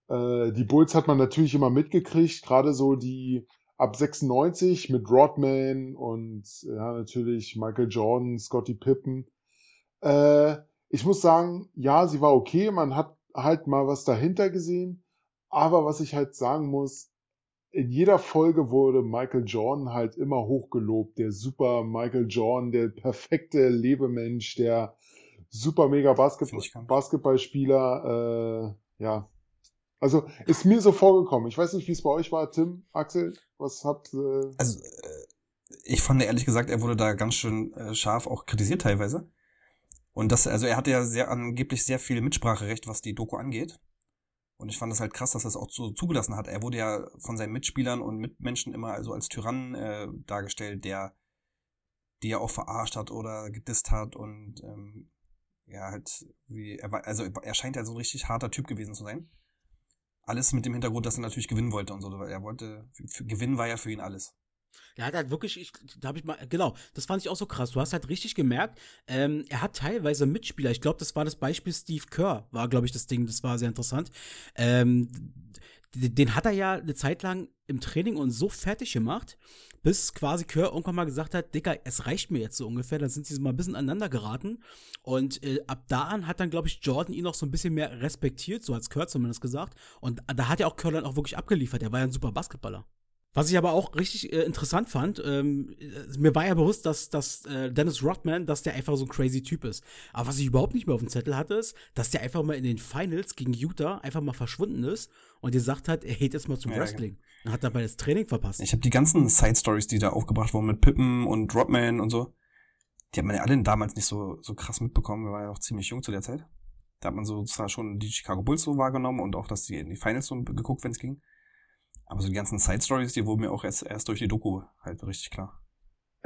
Speaker 2: Äh, die Bulls hat man natürlich immer mitgekriegt, gerade so die ab 96 mit Rodman und ja, natürlich Michael Jordan, Scottie Pippen. Äh, ich muss sagen, ja, sie war okay. Man hat halt mal was dahinter gesehen. Aber was ich halt sagen muss, in jeder Folge wurde Michael Jordan halt immer hochgelobt. Der super Michael Jordan, der perfekte Lebemensch, der super mega Basket
Speaker 3: Find ich gar nicht.
Speaker 2: Basketballspieler. Äh, ja. Also ist mir so vorgekommen. Ich weiß nicht, wie es bei euch war, Tim, Axel. Was habt äh,
Speaker 3: Also, äh, ich fand ehrlich gesagt, er wurde da ganz schön äh, scharf auch kritisiert teilweise. Und das, also er hatte ja sehr angeblich sehr viel Mitspracherecht, was die Doku angeht. Und ich fand es halt krass, dass er es auch so zugelassen hat. Er wurde ja von seinen Mitspielern und Mitmenschen immer also als Tyrann äh, dargestellt, der die er auch verarscht hat oder gedisst hat und ähm, ja halt wie er war, also er scheint ja so ein richtig harter Typ gewesen zu sein. Alles mit dem Hintergrund, dass er natürlich gewinnen wollte und so. Er wollte, für, für Gewinn war ja für ihn alles.
Speaker 1: Er hat halt wirklich, ich, da habe ich mal, genau, das fand ich auch so krass. Du hast halt richtig gemerkt, ähm, er hat teilweise Mitspieler. Ich glaube, das war das Beispiel Steve Kerr, war, glaube ich, das Ding, das war sehr interessant. Ähm, den hat er ja eine Zeit lang im Training und so fertig gemacht, bis quasi Kerr irgendwann mal gesagt hat, Dicker, es reicht mir jetzt so ungefähr. Dann sind sie mal ein bisschen aneinander geraten. Und äh, ab da an hat dann, glaube ich, Jordan ihn noch so ein bisschen mehr respektiert, so als Kerr zumindest gesagt. Und da hat ja auch Kerr dann auch wirklich abgeliefert. Er war ja ein super Basketballer. Was ich aber auch richtig äh, interessant fand, ähm, äh, mir war ja bewusst, dass, dass äh, Dennis Rodman, dass der einfach so ein crazy Typ ist. Aber was ich überhaupt nicht mehr auf dem Zettel hatte, ist, dass der einfach mal in den Finals gegen Utah einfach mal verschwunden ist und gesagt hat, er geht jetzt mal zum
Speaker 3: Ja,
Speaker 1: Wrestling. Und hat dabei das Training verpasst.
Speaker 3: Ich habe die ganzen Side Stories, die da aufgebracht wurden mit Pippen und Rodman und so, die hat man ja alle damals nicht so, so krass mitbekommen. Wir waren ja noch ziemlich jung zu der Zeit. Da hat man so zwar schon die Chicago Bulls so wahrgenommen und auch, dass die in die Finals so geguckt, wenn es ging. Aber so die ganzen Side Stories, die wurden mir auch erst, erst durch die Doku halt richtig klar.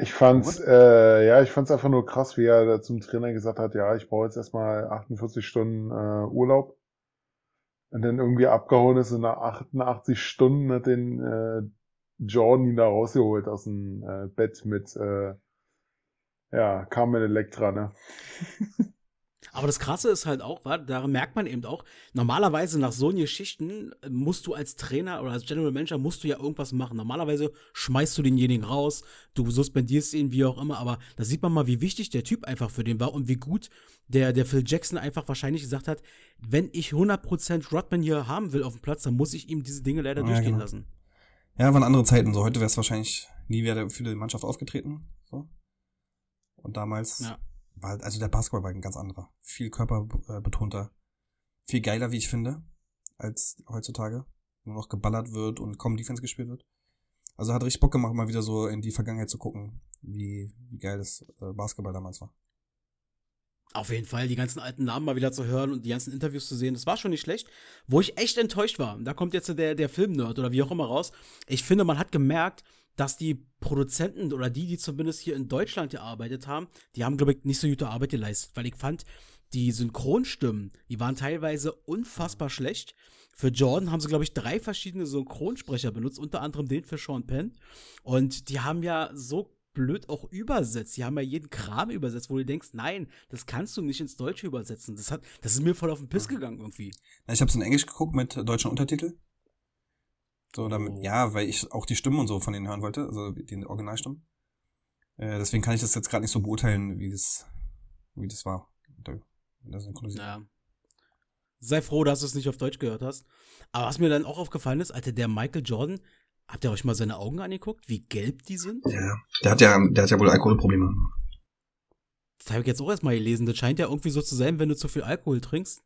Speaker 2: Ich fand's, äh, ja, ich fand's einfach nur krass, wie er da zum Trainer gesagt hat, ja, ich brauche jetzt erstmal 48 Stunden äh, Urlaub. Und dann irgendwie abgehauen ist und nach 88 Stunden hat den äh, Jordan ihn da rausgeholt aus dem äh, Bett mit äh, ja, Carmen Electra, ne?
Speaker 1: Aber das Krasse ist halt auch, daran merkt man eben auch, normalerweise nach so Geschichten musst du als Trainer oder als General Manager musst du ja irgendwas machen. Normalerweise schmeißt du denjenigen raus, du suspendierst ihn, wie auch immer, aber da sieht man mal, wie wichtig der Typ einfach für den war und wie gut der, der Phil Jackson einfach wahrscheinlich gesagt hat, wenn ich 100% Rodman hier haben will auf dem Platz, dann muss ich ihm diese Dinge leider ja, durchgehen genau. lassen.
Speaker 3: Ja, waren andere Zeiten so. Heute wäre es wahrscheinlich nie wieder für die Mannschaft aufgetreten. So. Und damals ja war, also der Basketball war ein ganz anderer. Viel körperbetonter. Viel geiler, wie ich finde, als heutzutage. Nur noch geballert wird und kaum Defense gespielt wird. Also hat richtig Bock gemacht, mal wieder so in die Vergangenheit zu gucken, wie, wie geil das äh, Basketball damals war.
Speaker 1: Auf jeden Fall, die ganzen alten Namen mal wieder zu hören und die ganzen Interviews zu sehen, das war schon nicht schlecht. Wo ich echt enttäuscht war, da kommt jetzt der, der Film-Nerd oder wie auch immer raus. Ich finde, man hat gemerkt, dass die Produzenten oder die, die zumindest hier in Deutschland gearbeitet haben, die haben, glaube ich, nicht so gute Arbeit geleistet, weil ich fand, die Synchronstimmen, die waren teilweise unfassbar schlecht. Für Jordan haben sie, glaube ich, drei verschiedene Synchronsprecher benutzt, unter anderem den für Sean Penn. Und die haben ja so blöd auch übersetzt. Die haben ja jeden Kram übersetzt, wo du denkst, nein, das kannst du nicht ins Deutsche übersetzen. Das, hat, das ist mir voll auf den Piss gegangen irgendwie.
Speaker 3: Ich habe es in Englisch geguckt mit deutschen Untertitel. So, damit, oh. ja, weil ich auch die Stimmen und so von denen hören wollte, also die Originalstimmen. Äh, deswegen kann ich das jetzt gerade nicht so beurteilen, wie das, wie das war.
Speaker 1: Ja. Sei froh, dass du es nicht auf Deutsch gehört hast. Aber was mir dann auch aufgefallen ist, Alter, der Michael Jordan, habt ihr euch mal seine Augen angeguckt, wie gelb die sind?
Speaker 3: Ja, der hat ja, der hat ja wohl Alkoholprobleme.
Speaker 1: Das habe ich jetzt auch erstmal gelesen. Das scheint ja irgendwie so zu sein, wenn du zu viel Alkohol trinkst,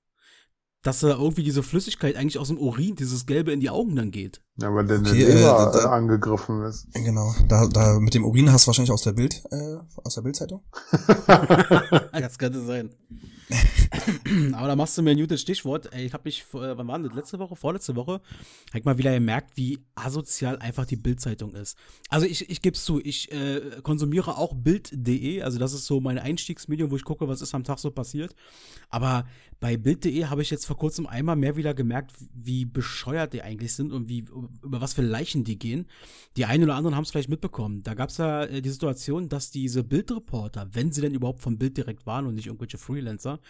Speaker 1: dass da irgendwie diese Flüssigkeit eigentlich aus dem Urin, dieses Gelbe in die Augen dann geht.
Speaker 2: Ja, weil denn okay, der Leber äh, angegriffen ist.
Speaker 3: Genau, da, da mit dem Urin hast du wahrscheinlich aus der Bild, äh, aus der Bildzeitung.
Speaker 1: das könnte sein. Aber da machst du mir ein gutes Stichwort. Ey, ich habe mich, äh, wann war das? Letzte Woche, vorletzte Woche, habe ich mal wieder gemerkt, wie asozial einfach die Bildzeitung ist. Also ich, ich gebe es zu, ich äh, konsumiere auch Bild.de, also das ist so mein Einstiegsmedium, wo ich gucke, was ist am Tag so passiert. Aber bei Bild.de habe ich jetzt vor kurzem einmal mehr wieder gemerkt, wie bescheuert die eigentlich sind und wie über was für Leichen die gehen. Die einen oder anderen haben es vielleicht mitbekommen. Da gab es ja äh, die Situation, dass diese Bildreporter, wenn sie denn überhaupt vom Bild direkt waren und nicht irgendwelche Freelancer,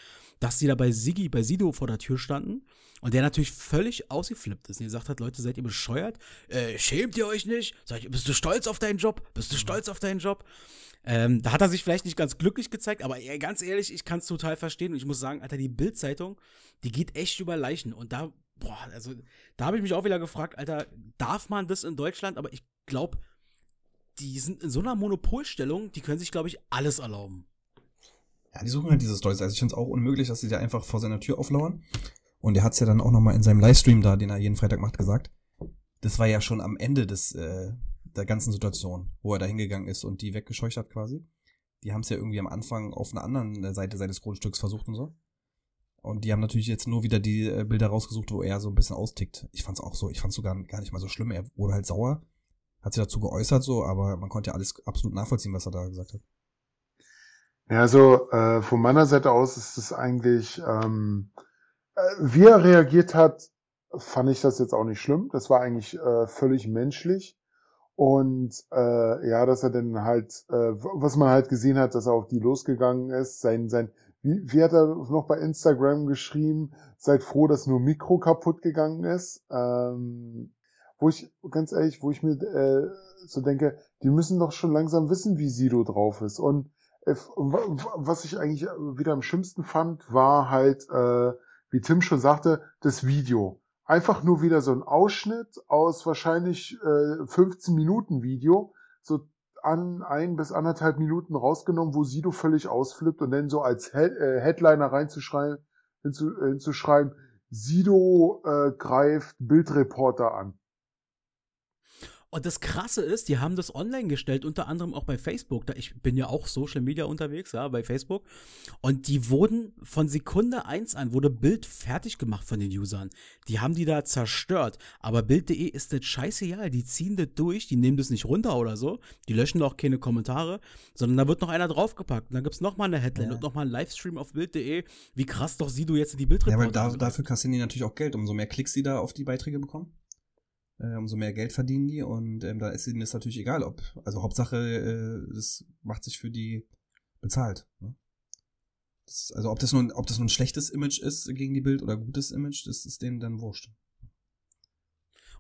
Speaker 1: dass die da bei Sigi, bei Sido vor der Tür standen und der natürlich völlig ausgeflippt ist und gesagt hat, Leute, seid ihr bescheuert? Äh, schämt ihr euch nicht? Seid, bist du stolz auf deinen Job? Bist du stolz auf deinen Job? Ähm, da hat er sich vielleicht nicht ganz glücklich gezeigt, aber ganz ehrlich, ich kann es total verstehen und ich muss sagen, Alter, die Bild-Zeitung, die geht echt über Leichen und da, boah, also da habe ich mich auch wieder gefragt, Alter, darf man das in Deutschland? Aber ich glaube, die sind in so einer Monopolstellung, die können sich, glaube ich, alles erlauben.
Speaker 3: Ja, die suchen halt diese Stories. Also ich finde es auch unmöglich, dass sie da einfach vor seiner Tür auflauern. Und er hat es ja dann auch nochmal in seinem Livestream da, den er jeden Freitag macht, gesagt. Das war ja schon am Ende des, äh, der ganzen Situation, wo er da hingegangen ist und die weggescheucht hat quasi. Die haben es ja irgendwie am Anfang auf einer anderen Seite seines Grundstücks versucht und so. Und die haben natürlich jetzt nur wieder die äh, Bilder rausgesucht, wo er so ein bisschen austickt. Ich fand's auch so, ich fand's sogar gar nicht mal so schlimm. Er wurde halt sauer, hat sich dazu geäußert so, aber man konnte ja alles absolut nachvollziehen, was er da gesagt hat.
Speaker 2: Ja, also äh, von meiner Seite aus ist es eigentlich, ähm, äh, wie er reagiert hat, fand ich das jetzt auch nicht schlimm. Das war eigentlich äh, völlig menschlich. Und äh, ja, dass er dann halt, äh, was man halt gesehen hat, dass er auf die losgegangen ist, sein, sein, wie, wie hat er noch bei Instagram geschrieben, seid froh, dass nur Mikro kaputt gegangen ist. Ähm, wo ich, ganz ehrlich, wo ich mir äh, so denke, die müssen doch schon langsam wissen, wie Sido drauf ist. Und äh, was ich eigentlich wieder am schlimmsten fand, war halt, äh, wie Tim schon sagte, das Video einfach nur wieder so ein Ausschnitt aus wahrscheinlich äh, 15 Minuten Video, so an ein bis anderthalb Minuten rausgenommen, wo Sido völlig ausflippt und dann so als äh, Headliner reinzuschreiben, hinzu, äh, hinzuschreiben, Sido äh, greift Bildreporter an.
Speaker 1: Und das Krasse ist, die haben das online gestellt, unter anderem auch bei Facebook. Da ich bin ja auch Social Media unterwegs, ja, bei Facebook. Und die wurden von Sekunde eins an, wurde Bild fertig gemacht von den Usern. Die haben die da zerstört. Aber Bild.de ist das scheißegal. Die ziehen das durch, die nehmen das nicht runter oder so. Die löschen auch keine Kommentare, sondern da wird noch einer draufgepackt. Und dann gibt's noch mal eine Headline
Speaker 3: Ja.
Speaker 1: und noch mal ein Livestream auf Bild.de. Wie krass doch sie du jetzt die Bildreporter.
Speaker 3: Ja, weil da, dafür kassieren die natürlich auch Geld. Umso mehr Klicks die da auf die Beiträge bekommen, äh, umso mehr Geld verdienen die. Und ähm, da ist ihnen das natürlich egal, ob, also Hauptsache, äh, das macht sich für die bezahlt. Ne? Das, also ob das, nun, ob das nun ein schlechtes Image ist gegen die Bild oder gutes Image, das ist denen dann wurscht.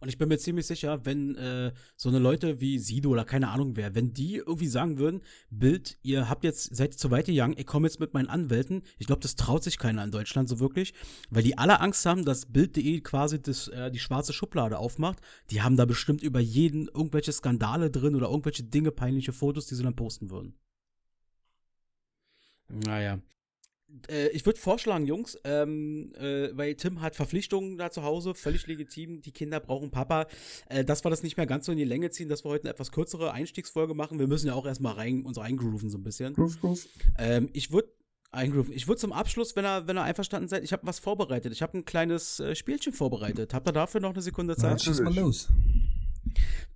Speaker 1: Und ich bin mir ziemlich sicher, wenn äh, so eine Leute wie Sido oder keine Ahnung wer, wenn die irgendwie sagen würden, Bild, ihr habt jetzt, seid zu weit gegangen, ich komme jetzt mit meinen Anwälten, ich glaube, das traut sich keiner in Deutschland so wirklich, weil die alle Angst haben, dass Bild.de quasi das, äh, die schwarze Schublade aufmacht. Die haben da bestimmt über jeden irgendwelche Skandale drin oder irgendwelche Dinge, peinliche Fotos, die sie dann posten würden. Naja. Äh, ich würde vorschlagen, Jungs, ähm, äh, weil Tim hat Verpflichtungen da zu Hause, völlig legitim. Die Kinder brauchen Papa. Äh, dass wir das nicht mehr ganz so in die Länge ziehen, dass wir heute eine etwas kürzere Einstiegsfolge machen. Wir müssen ja auch erstmal rein, uns eingrooven so ein bisschen.
Speaker 3: Groove, groove.
Speaker 1: Ähm, ich würde eingrooven. Ich würde zum Abschluss, wenn ihr, wenn ihr einverstanden seid, ich habe was vorbereitet. Ich habe ein kleines äh, Spielchen vorbereitet. Habt ihr dafür noch eine Sekunde Zeit?
Speaker 3: schieß mal los.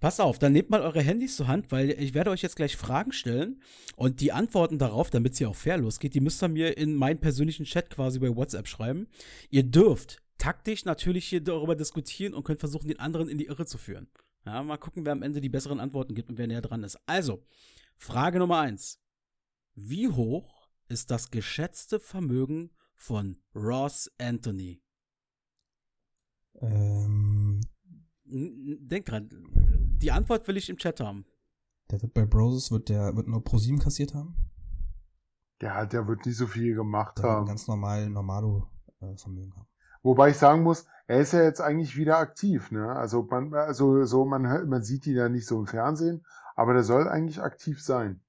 Speaker 1: Passt auf, dann nehmt mal eure Handys zur Hand, weil ich werde euch jetzt gleich Fragen stellen und die Antworten darauf, damit es hier auch fair losgeht, die müsst ihr mir in meinen persönlichen Chat quasi bei WhatsApp schreiben. Ihr dürft taktisch natürlich hier darüber diskutieren und könnt versuchen, den anderen in die Irre zu führen. Ja, mal gucken, wer am Ende die besseren Antworten gibt und wer näher dran ist. Also, Frage Nummer eins. Wie hoch ist das geschätzte Vermögen von Ross Anthony?
Speaker 3: Ähm,
Speaker 1: Denk dran, die Antwort will ich im Chat haben.
Speaker 3: der wird bei Broses, wird der wird nur Pro 7 kassiert haben.
Speaker 2: Ja, der wird nicht so viel gemacht
Speaker 3: Der wird ein
Speaker 2: haben.
Speaker 3: ganz normal Normalo äh, Vermögen haben.
Speaker 2: Wobei ich sagen muss, er ist ja jetzt eigentlich wieder aktiv, ne? Also man, also so, man hört, man sieht ihn ja nicht so im Fernsehen, aber der soll eigentlich aktiv sein.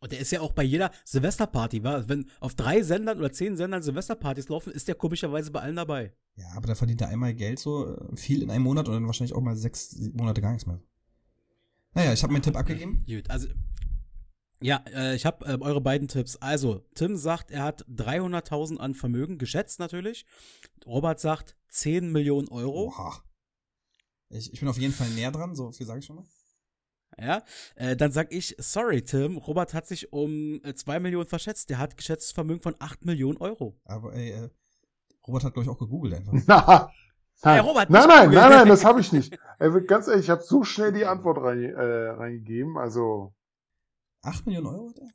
Speaker 1: Und der ist ja auch bei jeder Silvesterparty, wa? wenn auf drei Sendern oder zehn Sendern Silvesterpartys laufen, ist der komischerweise bei allen dabei.
Speaker 3: Ja, aber da verdient er einmal Geld so äh, viel in einem Monat und dann wahrscheinlich auch mal sechs Monate gar nichts mehr. Naja, ich habe meinen Tipp abgegeben.
Speaker 1: Gut, also ja, äh, ich habe äh, eure beiden Tipps. Also, Tim sagt, er hat 300.000 an Vermögen, geschätzt natürlich. Robert sagt 10 Millionen Euro.
Speaker 3: Oha. Ich, ich bin auf jeden Fall näher dran, so viel sage ich schon mal.
Speaker 1: Ja, äh, dann sag ich, sorry Tim, Robert hat sich um äh, 2 Millionen verschätzt. Der hat geschätztes Vermögen von 8 Millionen Euro.
Speaker 3: Aber ey, äh, Robert hat, glaube ich, auch gegoogelt einfach.
Speaker 2: Na,
Speaker 1: Hey,
Speaker 2: nein,
Speaker 1: Robert,
Speaker 2: nein, nein, nein, nein, das habe ich nicht. Ganz ehrlich, ich habe so schnell die Antwort rein, äh, reingegeben. Also,
Speaker 3: 8 Millionen Euro hat er?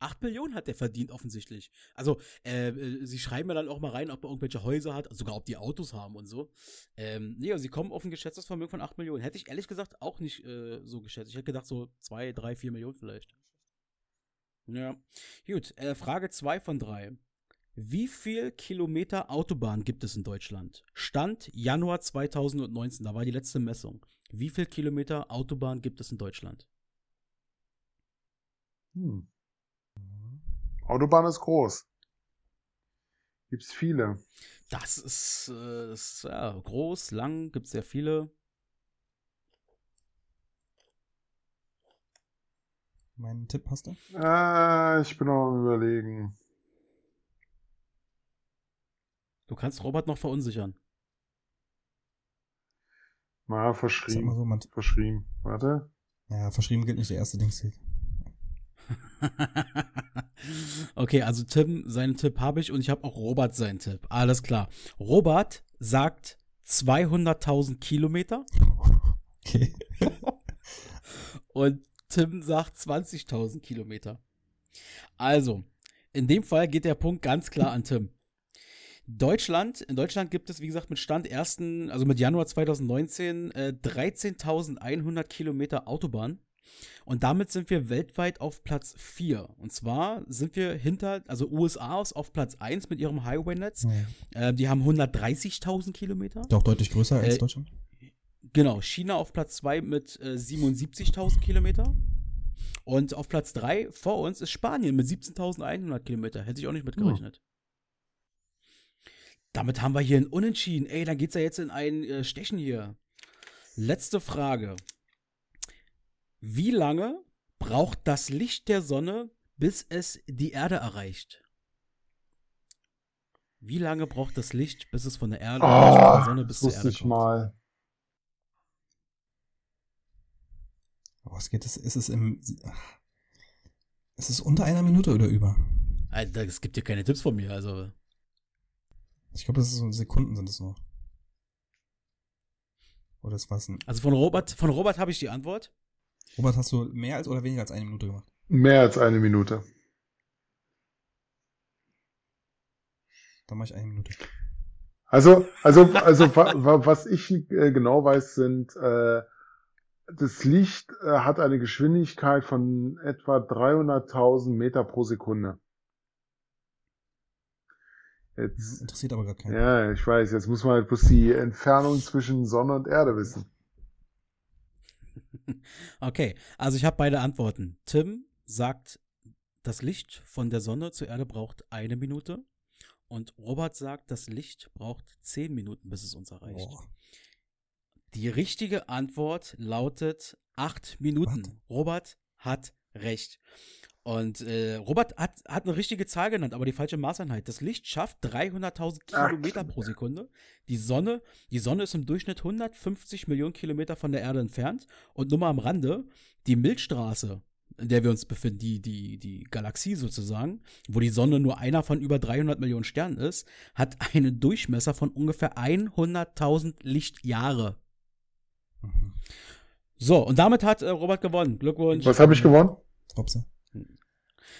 Speaker 1: 8 Millionen hat der verdient offensichtlich. Also, äh, äh, sie schreiben ja dann auch mal rein, ob er irgendwelche Häuser hat, sogar ob die Autos haben und so. Ähm, nee, also sie kommen auf ein geschätztes Vermögen von 8 Millionen. Hätte ich ehrlich gesagt auch nicht äh, so geschätzt. Ich hätte gedacht, so 2, 3, 4 Millionen vielleicht. Ja. Gut, äh, Frage 2 von 3. Wie viel Kilometer Autobahn gibt es in Deutschland? Stand Januar 2019, da war die letzte Messung. Wie viel Kilometer Autobahn gibt es in Deutschland?
Speaker 2: hm. Autobahn ist groß. Gibt's viele.
Speaker 1: Das ist, äh, das ist ja, groß, lang, gibt sehr viele.
Speaker 3: Mein Tipp hast du?
Speaker 2: Äh, ich bin noch am überlegen.
Speaker 1: Du kannst Robert noch verunsichern.
Speaker 2: Mal
Speaker 3: Sag mal
Speaker 2: verschrieben.
Speaker 3: so, man,
Speaker 2: Verschrieben. Warte.
Speaker 3: ja, verschrieben gilt nicht der erste Dings.
Speaker 1: okay, also Tim, seinen Tipp habe ich und ich habe auch Robert seinen Tipp. Alles klar. Robert sagt 200.000 Kilometer
Speaker 3: Okay.
Speaker 1: und Tim sagt 20.000 Kilometer. Also, in dem Fall geht der Punkt ganz klar an Tim. Deutschland, in Deutschland gibt es, wie gesagt, mit Stand 1., also mit Januar 2019, äh, 13.100 Kilometer Autobahn. Und damit sind wir weltweit auf Platz 4. Und zwar sind wir hinter, also USA ist auf Platz 1 mit ihrem Highway-Netz.
Speaker 3: Ja.
Speaker 1: Äh, die haben 130.000 Kilometer.
Speaker 3: Doch deutlich größer als
Speaker 1: Äh,
Speaker 3: Deutschland.
Speaker 1: Genau, China auf Platz 2 mit äh, 77.000 Kilometer. Und auf Platz 3 vor uns ist Spanien mit 17.100 Kilometer. Hätte ich auch nicht mitgerechnet. Damit haben wir hier ein Unentschieden. Ey, dann geht's ja jetzt in ein äh, Stechen hier. Letzte Frage. Wie lange braucht das Licht der Sonne, bis es die Erde erreicht? Wie lange braucht das Licht, bis es von der Erde,
Speaker 2: Oh,
Speaker 1: von der Sonne bis zur Erde
Speaker 2: ich
Speaker 1: kommt?
Speaker 2: mal.
Speaker 3: Was geht es? Ist es im. Ist es unter einer Minute oder über?
Speaker 1: Alter, es gibt hier keine Tipps von mir, also.
Speaker 3: Ich glaube, das ist so Sekunden sind es nur. Oder ist was? Ein
Speaker 1: Also von Robert, von Robert habe ich die Antwort.
Speaker 3: Robert, hast du mehr als oder weniger als eine Minute gemacht?
Speaker 2: Mehr als eine Minute.
Speaker 3: Dann mache ich eine Minute.
Speaker 2: Also, also, also, wa- wa- was ich äh, genau weiß, sind, äh, das Licht äh, hat eine Geschwindigkeit von etwa 300.000 Meter pro Sekunde. Jetzt,
Speaker 3: Interessiert aber gar keinen.
Speaker 2: ja, ich weiß, jetzt muss man halt bloß die Entfernung zwischen Sonne und Erde wissen.
Speaker 1: Okay, also ich habe beide Antworten. Tim sagt, das Licht von der Sonne zur Erde braucht eine Minute. Und Robert sagt, das Licht braucht zehn Minuten, bis es uns erreicht.
Speaker 3: Boah.
Speaker 1: Die richtige Antwort lautet acht Minuten.
Speaker 3: Was?
Speaker 1: Robert hat recht. Und äh, Robert hat, hat eine richtige Zahl genannt, aber die falsche Maßeinheit. Das Licht schafft 300.000
Speaker 2: Ach,
Speaker 1: Kilometer pro Sekunde. Die Sonne, die Sonne ist im Durchschnitt 150 Millionen Kilometer von der Erde entfernt. Und nur mal am Rande, die Milchstraße, in der wir uns befinden, die, die, die Galaxie sozusagen, wo die Sonne nur einer von über 300 Millionen Sternen ist, hat einen Durchmesser von ungefähr 100.000 Lichtjahre.
Speaker 3: Mhm.
Speaker 1: So, und damit hat äh, Robert gewonnen. Glückwunsch.
Speaker 2: Was habe ich gewonnen?
Speaker 3: Hopsa.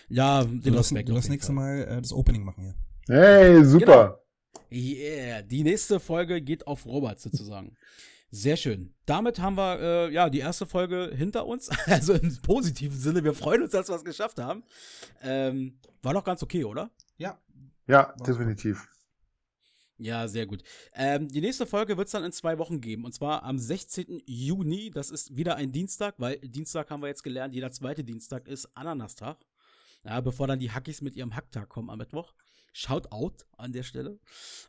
Speaker 1: Ja,
Speaker 3: Du
Speaker 1: den
Speaker 3: darfst,
Speaker 1: Respekt.
Speaker 3: du nächstes
Speaker 1: Fall.
Speaker 3: Mal äh, das Opening machen hier.
Speaker 2: Hey, super.
Speaker 1: Yeah, die nächste Folge geht auf Robert sozusagen. Sehr schön. Damit haben wir äh, ja die erste Folge hinter uns. Also im positiven Sinne. Wir freuen uns, dass wir es geschafft haben. Ähm, war doch ganz okay, oder?
Speaker 3: Ja.
Speaker 2: Ja, definitiv.
Speaker 1: Ja, sehr gut. Ähm, die nächste Folge wird es dann in zwei Wochen geben. Und zwar am 16. Juni. Das ist wieder ein Dienstag, weil Dienstag haben wir jetzt gelernt, jeder zweite Dienstag ist Ananastag. Ja, bevor dann die Hackis mit ihrem Hacktag kommen am Mittwoch. Shout out an der Stelle.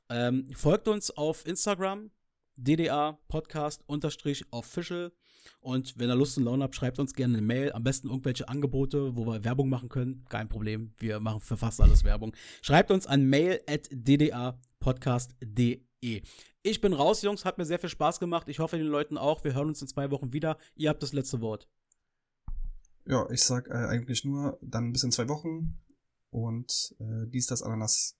Speaker 1: Ähm, folgt uns auf Instagram, DDA Podcast unterstrich official. Und wenn ihr Lust und Laune habt, schreibt uns gerne eine Mail. Am besten irgendwelche Angebote, wo wir Werbung machen können. Kein Problem. Wir machen für fast alles Werbung. Schreibt uns an mail at ddapodcast.de. Ich bin raus, Jungs. Hat mir sehr viel Spaß gemacht. Ich hoffe, den Leuten auch. Wir hören uns in zwei Wochen wieder. Ihr habt das letzte Wort.
Speaker 3: Ja, ich sag äh, eigentlich nur dann bis in zwei Wochen und äh, dies, das, Ananas.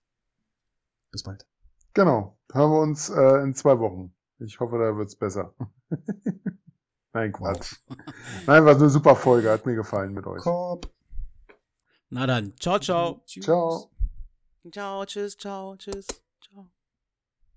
Speaker 3: Bis bald.
Speaker 2: Genau. Hören wir uns äh, in zwei Wochen. Ich hoffe, da wird's besser. Nein, Quatsch. Nein, war eine super Folge. Hat mir gefallen mit euch.
Speaker 3: Korb.
Speaker 1: Na dann. Ciao, ciao.
Speaker 3: Tschüss.
Speaker 2: Ciao.
Speaker 1: Ciao, tschüss, ciao, tschüss.